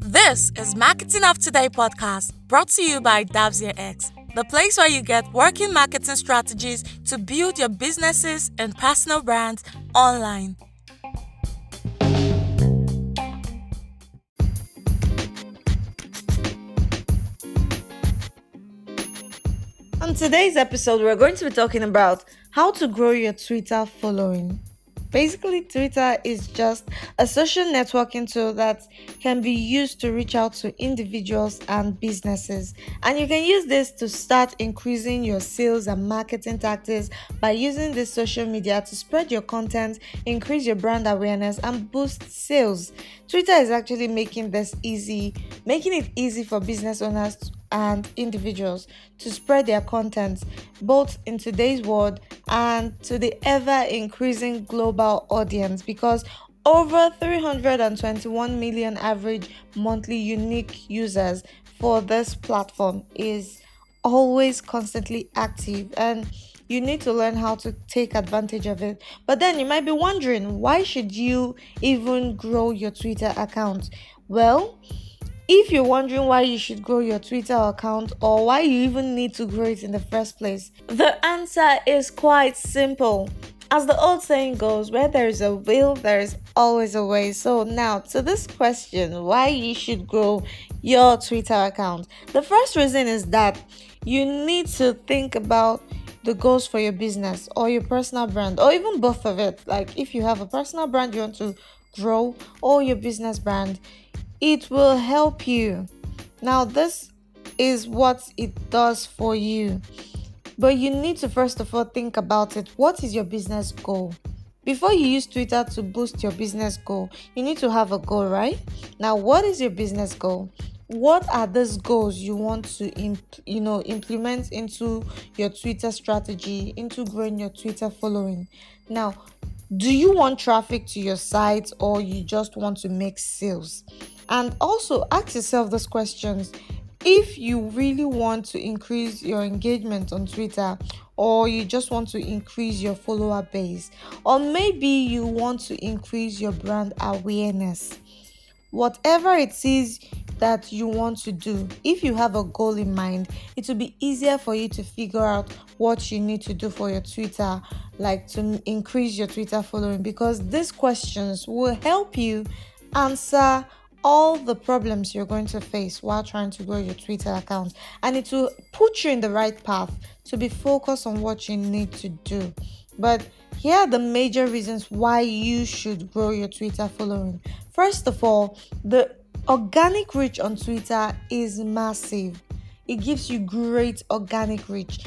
This is Marketing of Today podcast brought to you by Davzia X, the place where you get working marketing strategies to build your businesses and personal brands online. On today's episode, we're going to be talking about how to grow your Twitter following. Basically, Twitter is just a social networking tool that can be used to reach out to individuals and businesses. And you can use this to start increasing your sales and marketing tactics by using this social media to spread your content, increase your brand awareness, and boost sales. Twitter is actually making this easy, making it easy for business owners and individuals to spread their content both in today's world and to the ever increasing global audience because over 321 million average monthly unique users for this platform is always constantly active and you need to learn how to take advantage of it. But then you might be wondering why should you even grow your twitter account? Well if you're wondering why you should grow your Twitter account or why you even need to grow it in the first place, the answer is quite simple. As the old saying goes, where there is a will, there is always a way. So, now to this question why you should grow your Twitter account. The first reason is that you need to think about the goals for your business or your personal brand, or even both of it. Like, if you have a personal brand you want to grow, or your business brand, it will help you. Now, this is what it does for you. But you need to first of all think about it. What is your business goal? Before you use Twitter to boost your business goal, you need to have a goal, right? Now, what is your business goal? What are those goals you want to imp- you know implement into your Twitter strategy, into growing your Twitter following? Now, do you want traffic to your site or you just want to make sales? And also ask yourself those questions. If you really want to increase your engagement on Twitter, or you just want to increase your follower base, or maybe you want to increase your brand awareness, whatever it is that you want to do, if you have a goal in mind, it will be easier for you to figure out what you need to do for your Twitter, like to increase your Twitter following, because these questions will help you answer all the problems you're going to face while trying to grow your Twitter account, and it will put you in the right path to be focused on what you need to do. But here are the major reasons why you should grow your Twitter following. First of all, the organic reach on Twitter is massive. It gives you great organic reach.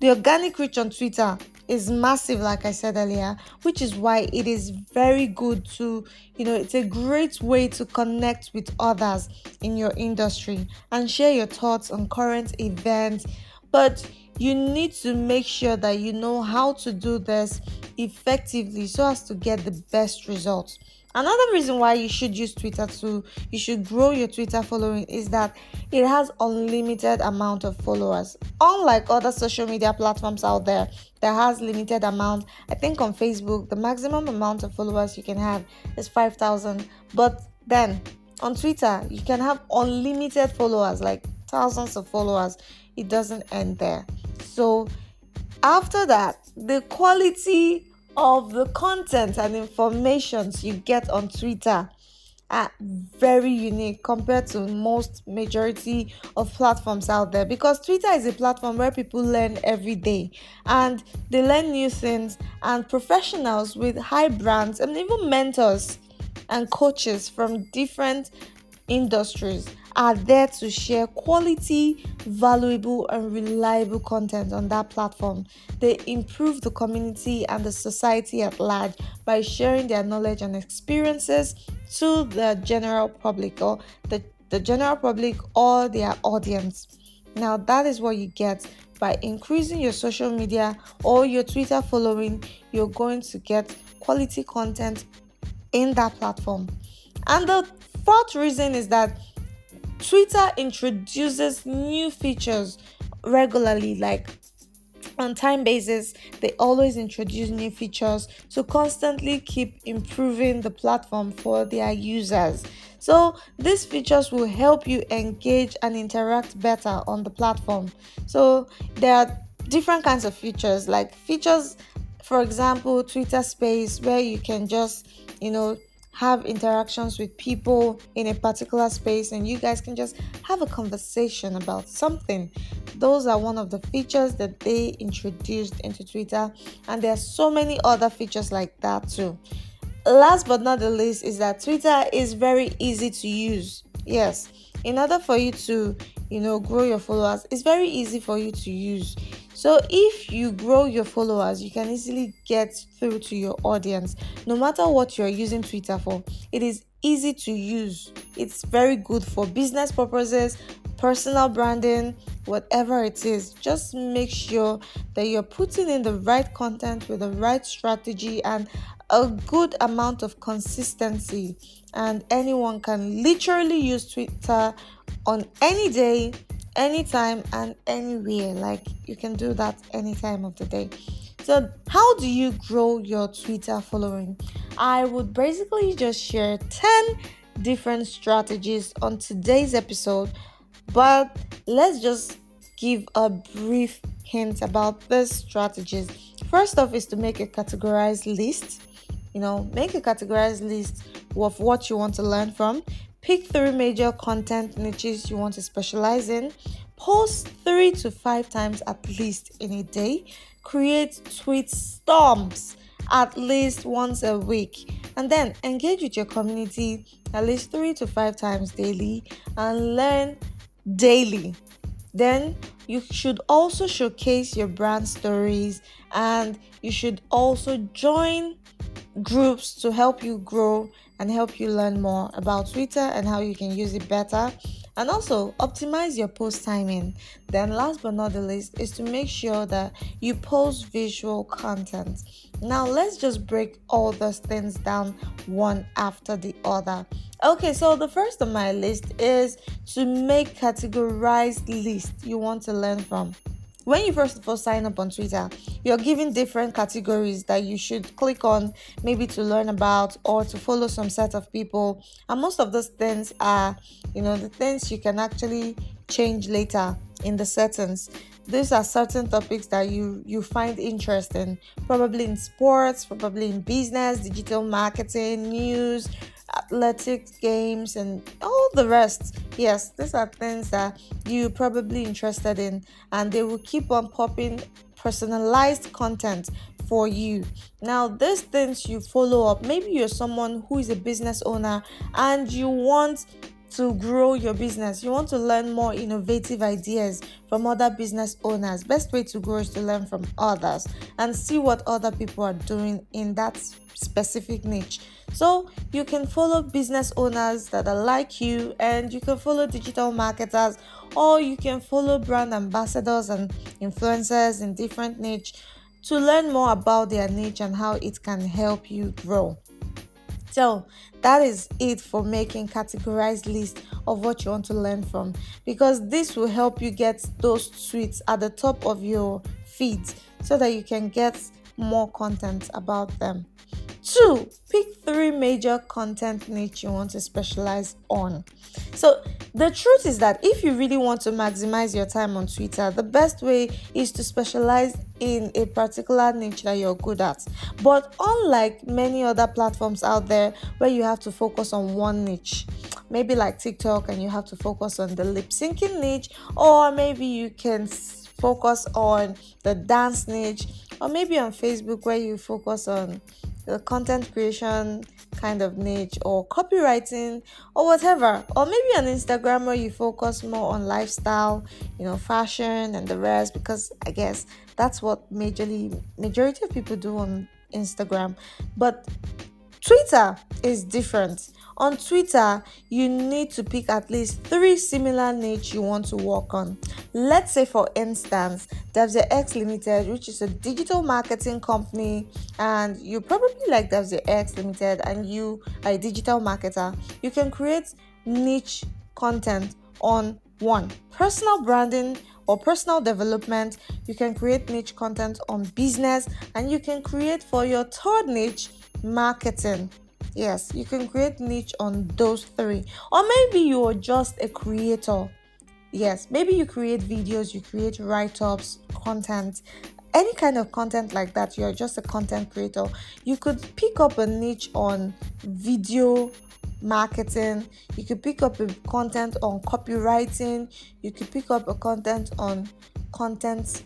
The organic reach on Twitter is massive like i said earlier which is why it is very good to you know it's a great way to connect with others in your industry and share your thoughts on current events but you need to make sure that you know how to do this effectively so as to get the best results Another reason why you should use Twitter to you should grow your Twitter following is that it has unlimited amount of followers. Unlike other social media platforms out there that has limited amount, I think on Facebook the maximum amount of followers you can have is 5000, but then on Twitter you can have unlimited followers like thousands of followers. It doesn't end there. So after that, the quality of the content and informations you get on Twitter are very unique compared to most majority of platforms out there. Because Twitter is a platform where people learn every day. And they learn new things. And professionals with high brands and even mentors and coaches from different industries are there to share quality, valuable, and reliable content on that platform. They improve the community and the society at large by sharing their knowledge and experiences to the general public or the, the general public or their audience. Now, that is what you get by increasing your social media or your Twitter following, you're going to get quality content in that platform. And the fourth reason is that Twitter introduces new features regularly, like on time basis they always introduce new features to constantly keep improving the platform for their users. So these features will help you engage and interact better on the platform. So there are different kinds of features like features for example twitter space where you can just you know have interactions with people in a particular space and you guys can just have a conversation about something. Those are one of the features that they introduced into Twitter, and there are so many other features like that too. Last but not the least, is that Twitter is very easy to use. Yes, in order for you to, you know, grow your followers, it's very easy for you to use. So, if you grow your followers, you can easily get through to your audience no matter what you're using Twitter for. It is easy to use, it's very good for business purposes, personal branding, whatever it is. Just make sure that you're putting in the right content with the right strategy and a good amount of consistency. And anyone can literally use Twitter on any day anytime and anywhere. Like you can do that any time of the day. So, how do you grow your Twitter following? I would basically just share 10 different strategies on today's episode, but let's just give a brief hint about these strategies. First off, is to make a categorized list. You know, make a categorized list of what you want to learn from. Pick three major content niches you want to specialize in. Post three to five times at least in a day. Create tweet storms at least once a week. And then engage with your community at least three to five times daily and learn daily. Then you should also showcase your brand stories and you should also join groups to help you grow and help you learn more about Twitter and how you can use it better. And also optimize your post timing. Then, last but not the least, is to make sure that you post visual content. Now, let's just break all those things down one after the other. Okay, so the first on my list is to make categorized list you want to learn from when you first all sign up on Twitter, you're given different categories that you should click on, maybe to learn about or to follow some set of people. And most of those things are, you know, the things you can actually change later in the settings. These are certain topics that you you find interesting, probably in sports, probably in business, digital marketing, news, athletics, games, and all the rest. Yes, these are things that you're probably interested in, and they will keep on popping personalized content for you. Now, these things you follow up, maybe you're someone who is a business owner and you want to grow your business. You want to learn more innovative ideas from other business owners. Best way to grow is to learn from others and see what other people are doing in that specific niche. So you can follow business owners that are like you, and you can follow digital marketers, or you can follow brand ambassadors and influencers in different niche to learn more about their niche and how it can help you grow. So that is it for making categorized list of what you want to learn from because this will help you get those tweets at the top of your feed so that you can get more content about them. Two, pick three major content niche you want to specialize on. So, the truth is that if you really want to maximize your time on Twitter, the best way is to specialize in a particular niche that you're good at. But unlike many other platforms out there where you have to focus on one niche, maybe like TikTok and you have to focus on the lip syncing niche, or maybe you can focus on the dance niche, or maybe on Facebook where you focus on the content creation kind of niche or copywriting or whatever. Or maybe on instagram where you focus more on lifestyle you know fashion and the rest because i guess that's what majorly majority of people do on instagram. But twitter is different on Twitter, you need to pick at least three similar niche you want to work on. Let's say, for instance, Devs X Limited, which is a digital marketing company, and you probably like Devs X Limited and you are a digital marketer, you can create niche content on one personal branding or personal development, you can create niche content on business, and you can create for your third niche marketing. Yes, you can create niche on those three. Or maybe you're just a creator. Yes, maybe you create videos, you create write ups, content, any kind of content like that. You're just a content creator. You could pick up a niche on video marketing you could pick up a content on copywriting you could pick up a content on content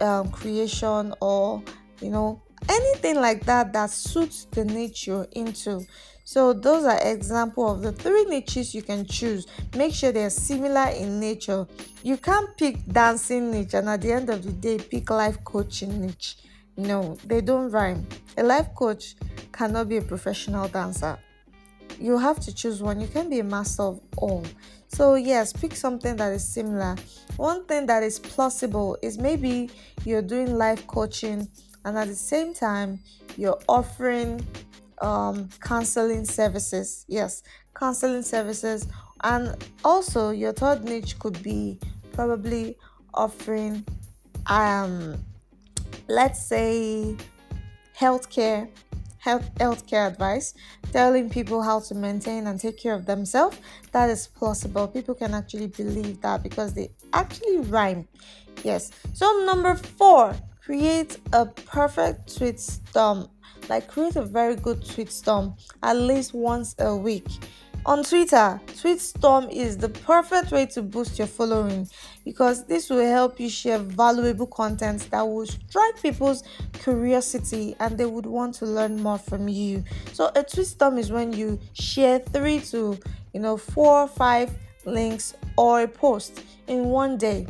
um, creation or you know anything like that that suits the niche you're into. So those are example of the three niches you can choose. Make sure they're similar in nature. You can't pick dancing niche and at the end of the day pick life coaching niche. No they don't rhyme. A life coach cannot be a professional dancer. You have to choose one. You can't be a master of all. So yes pick something that is similar. One thing that is plausible is maybe you're doing life coaching and at the same time you're offering um, counseling services yes counseling services and also your third niche could be probably offering um let's say healthcare health healthcare advice, telling people how to maintain and take care of themselves. That is plausible. People can actually believe that because they actually rhyme. Yes. So number four, create a perfect tweet storm. Like create a very good tweet storm at least once a week. On Twitter, tweet storm is the perfect way to boost your following because this will help you share valuable content that will strike people's curiosity and they would want to learn more from you. So a tweet storm is when you share 3 to, you know, 4 or 5 links or a post in one day.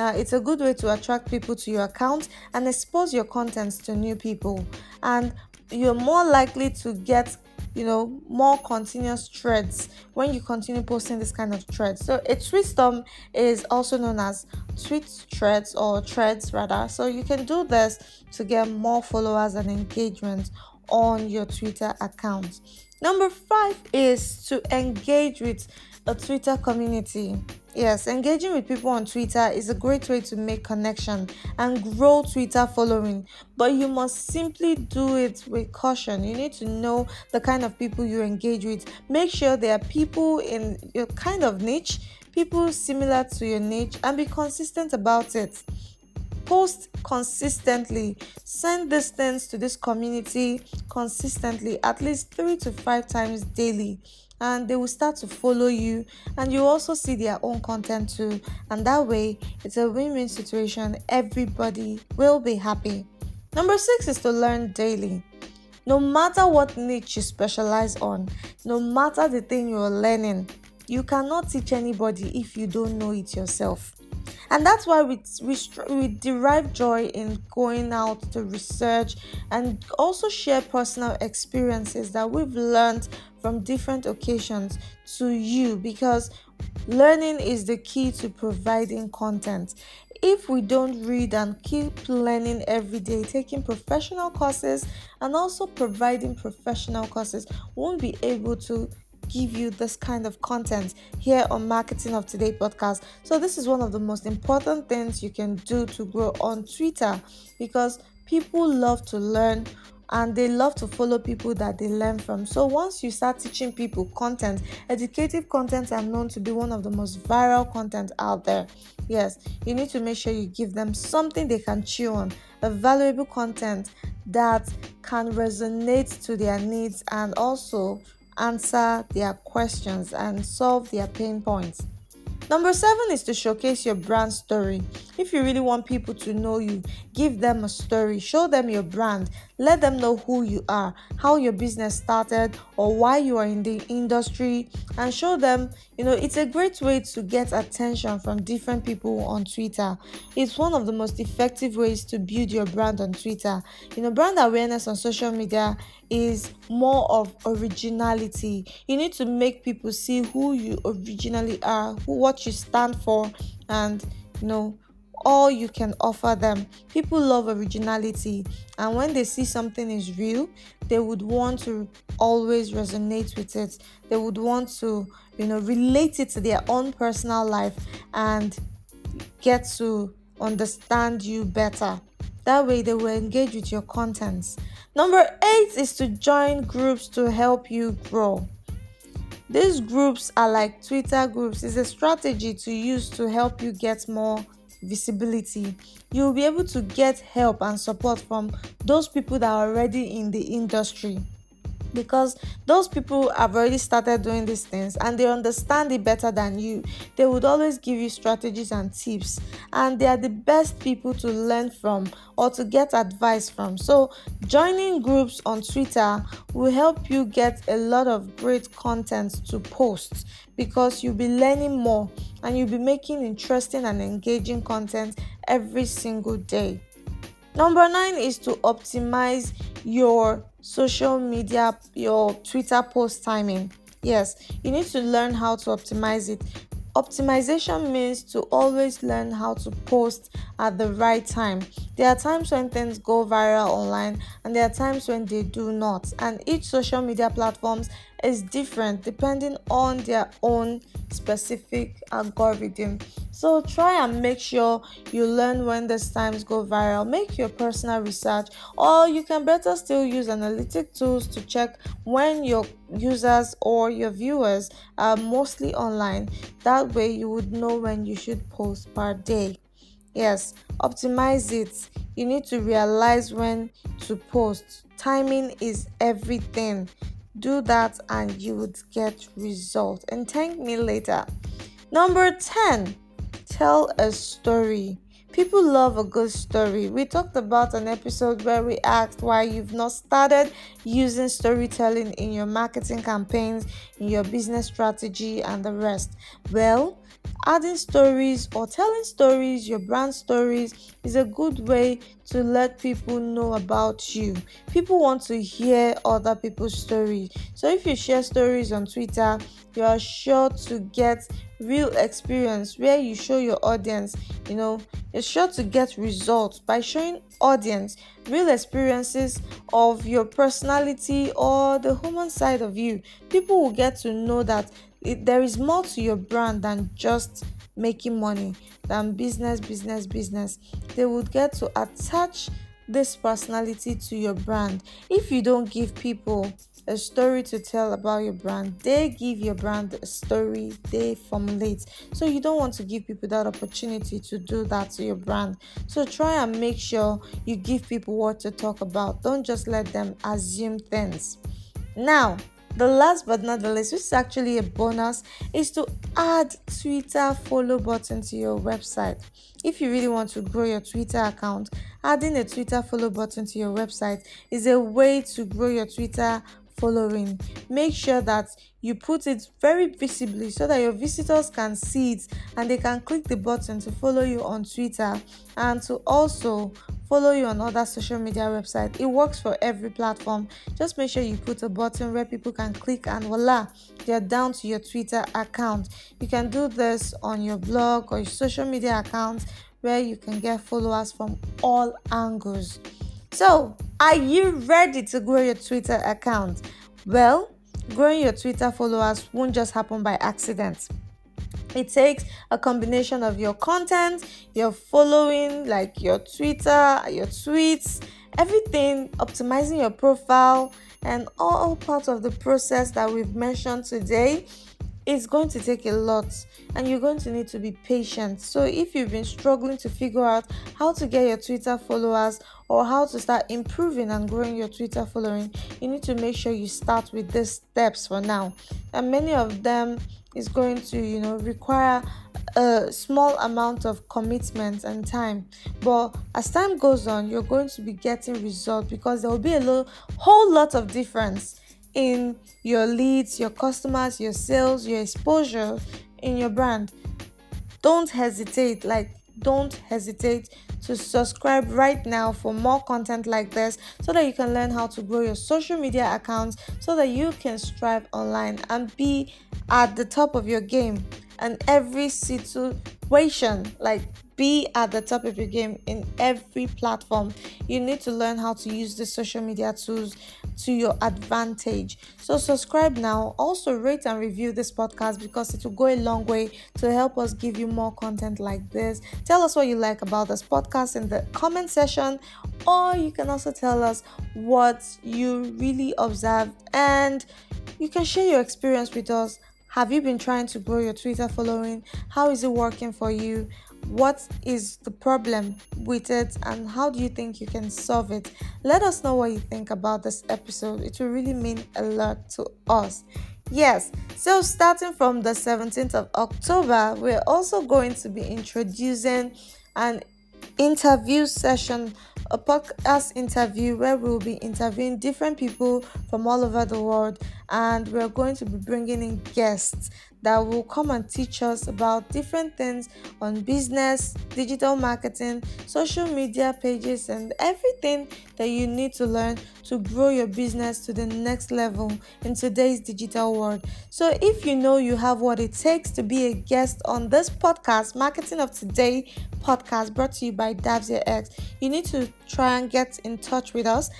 Now, it's a good way to attract people to your account and expose your contents to new people. And you're more likely to get you know more continuous threads when you continue posting this kind of threads so a tweet storm is also known as tweet threads or threads rather. So you can do this to get more followers and engagement on your twitter account. Number five is to engage with a twitter community Yes, engaging with people on Twitter is a great way to make connection and grow Twitter following, but you must simply do it with caution. You need to know the kind of people you engage with. Make sure there are people in your kind of niche, people similar to your niche, and be consistent about it. Post consistently, send these things to this community consistently, at least three to five times daily and they will start to follow you and you also see their own content too. And that way it's a win-win situation. Everybody will be happy. Number six is to learn daily. No matter what niche you specialize on no matter the thing you're learning you cannot teach anybody if you don't know it yourself and that's why we, we, we derive joy in going out to research and also share personal experiences that we've learned from different occasions to you because learning is the key to providing content. If we don't read and keep learning every day, taking professional courses and also providing professional courses, won't be able to give you this kind of content here on Marketing of Today podcast. So, this is one of the most important things you can do to grow on Twitter because people love to learn and they love to follow people that they learn from. So once you start teaching people content, educative content are known to be one of the most viral content out there. Yes, you need to make sure you give them something they can chew on, a valuable content that can resonate to their needs and also answer their questions and solve their pain points. Number seven is to showcase your brand story. If you really want people to know you, give them a story, show them your brand, let them know who you are, how your business started, or why you are in the industry, and show them, you know, it's a great way to get attention from different people on Twitter. It's one of the most effective ways to build your brand on Twitter. You know, brand awareness on social media is more of originality. You need to make people see who you originally are, who what you stand for, and you know all you can offer them. People love originality, and when they see something is real, they would want to always resonate with it. They would want to, you know, relate it to their own personal life and get to understand you better. That way, they will engage with your contents. Number eight is to join groups to help you grow. These groups are like Twitter groups, it's a strategy to use to help you get more visibility. You'll be able to get help and support from those people that are already in the industry because those people have already started doing these things and they understand it better than you. They would always give you strategies and tips, and they are the best people to learn from or to get advice from. So, joining groups on Twitter will help you get a lot of great content to post because you'll be learning more and you'll be making interesting and engaging content every single day. Number nine is to optimize your social media, your Twitter post timing. Yes, you need to learn how to optimize it. Optimization means to always learn how to post at the right time. There are times when things go viral online and there are times when they do not. And each social media platforms is different depending on their own specific algorithm. So try and make sure you learn when these times go viral. Make your personal research, or you can better still use analytic tools to check when your users or your viewers are mostly online. That way, you would know when you should post per day. Yes, optimize it. You need to realize when to post. Timing is everything do that and you would get results. And thank me later. Number 10 tell a story. People love a good story. We talked about an episode where we asked why you've not started using storytelling in your marketing campaigns in your business strategy and the rest. Well adding stories or telling stories, your brand stories, is a good way to let people know about you. People want to hear other people's stories. So if you share stories on Twitter, you are sure to get real experience where you show your audience, you know, you're sure to get results by showing audience real experiences of your personality or the human side of you. People will get to know that it, there is more to your brand than just making money than business business business. They would get to attach this personality to your brand. If you don't give people a story to tell about your brand they give your brand a story they formulate. So you don't want to give people that opportunity to do that to your brand. So try and make sure you give people what to talk about. Don't just let them assume things. Now the last but not the least, which is actually a bonus, is to add Twitter follow button to your website. If you really want to grow your Twitter account, adding a Twitter follow button to your website is a way to grow your Twitter following. Make sure that you put it very visibly so that your visitors can see it and they can click the button to follow you on Twitter and to also follow you on other social media websites. It works for every platform. Just make sure you put a button where people can click and voila, they're down to your Twitter account. You can do this on your blog or your social media account where you can get followers from all angles. So, are you ready to grow your Twitter account? Well, growing your Twitter followers won't just happen by accident. It takes a combination of your content, your following, like your Twitter, your tweets, everything, optimizing your profile, and all parts of the process that we've mentioned today it's going to take a lot and you're going to need to be patient. So, if you've been struggling to figure out how to get your Twitter followers or how to start improving and growing your Twitter following, you need to make sure you start with these steps for now. And many of them is going to, you know, require a small amount of commitment and time. But as time goes on, you're going to be getting results because there will be a lo- whole lot of difference in your leads, your customers, your sales, your exposure in your brand. Don't hesitate, like, don't hesitate to subscribe right now for more content like this so that you can learn how to grow your social media accounts so that you can strive online and be at the top of your game and every situation. Like be at the top of your game in every platform. You need to learn how to use the social media tools to your advantage. So, subscribe now. Also, rate and review this podcast because it will go a long way to help us give you more content like this. Tell us what you like about this podcast in the comment section, or you can also tell us what you really observed and you can share your experience with us. Have you been trying to grow your Twitter following? How is it working for you? What is the problem with it and how do you think you can solve it? Let us know what you think about this episode. It will really mean a lot to us. Yes, so starting from the 17th of October, we're also going to be introducing an interview session a podcast interview where we'll be interviewing different people from all over the world and we're going to be bringing in guests that will come and teach us about different things on business, digital marketing, social media pages, and everything that you need to learn to grow your business to the next level in today's digital world. So, if you know you have what it takes to be a guest on this podcast, Marketing of Today podcast brought to you by Davzia X, you need to try and get in touch with us.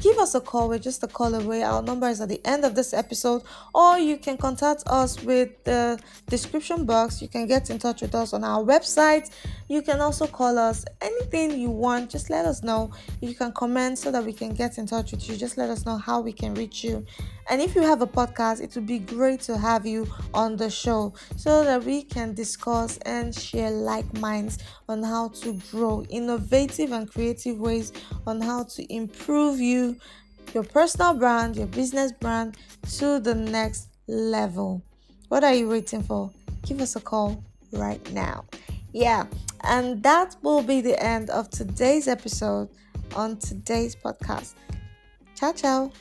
Give us a call, we're just a call away. Our number is at the end of this episode, or you can contact us with the description box. You can get in touch with us on our website. You can also call us anything you want, just let us know. You can comment so that we can get in touch with you. Just let us know how we can reach you. And if you have a podcast, it would be great to have you on the show so that we can discuss and share like minds on how to grow innovative and creative ways on how to improve you, your personal brand, your business brand to the next level. What are you waiting for? Give us a call right now. Yeah, and that will be the end of today's episode on today's podcast. Ciao, ciao.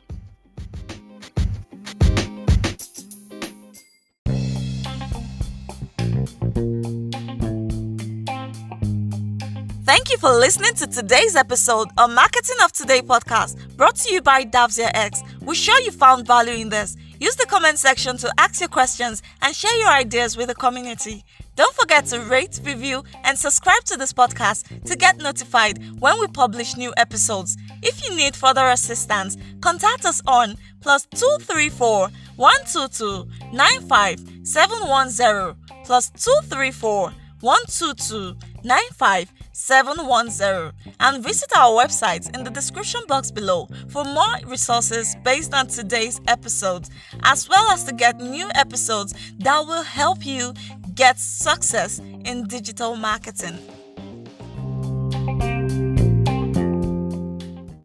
Thank you for listening to today's episode of Marketing of Today podcast brought to you by Davzia X. We're sure you found value in this. Use the comment section to ask your questions and share your ideas with the community. Don't forget to rate, review, and subscribe to this podcast to get notified when we publish new episodes. If you need further assistance, contact us on plus 234 122 95 710 plus 234 122 95 710 and visit our website in the description box below for more resources based on today's episode, as well as to get new episodes that will help you get success in digital marketing.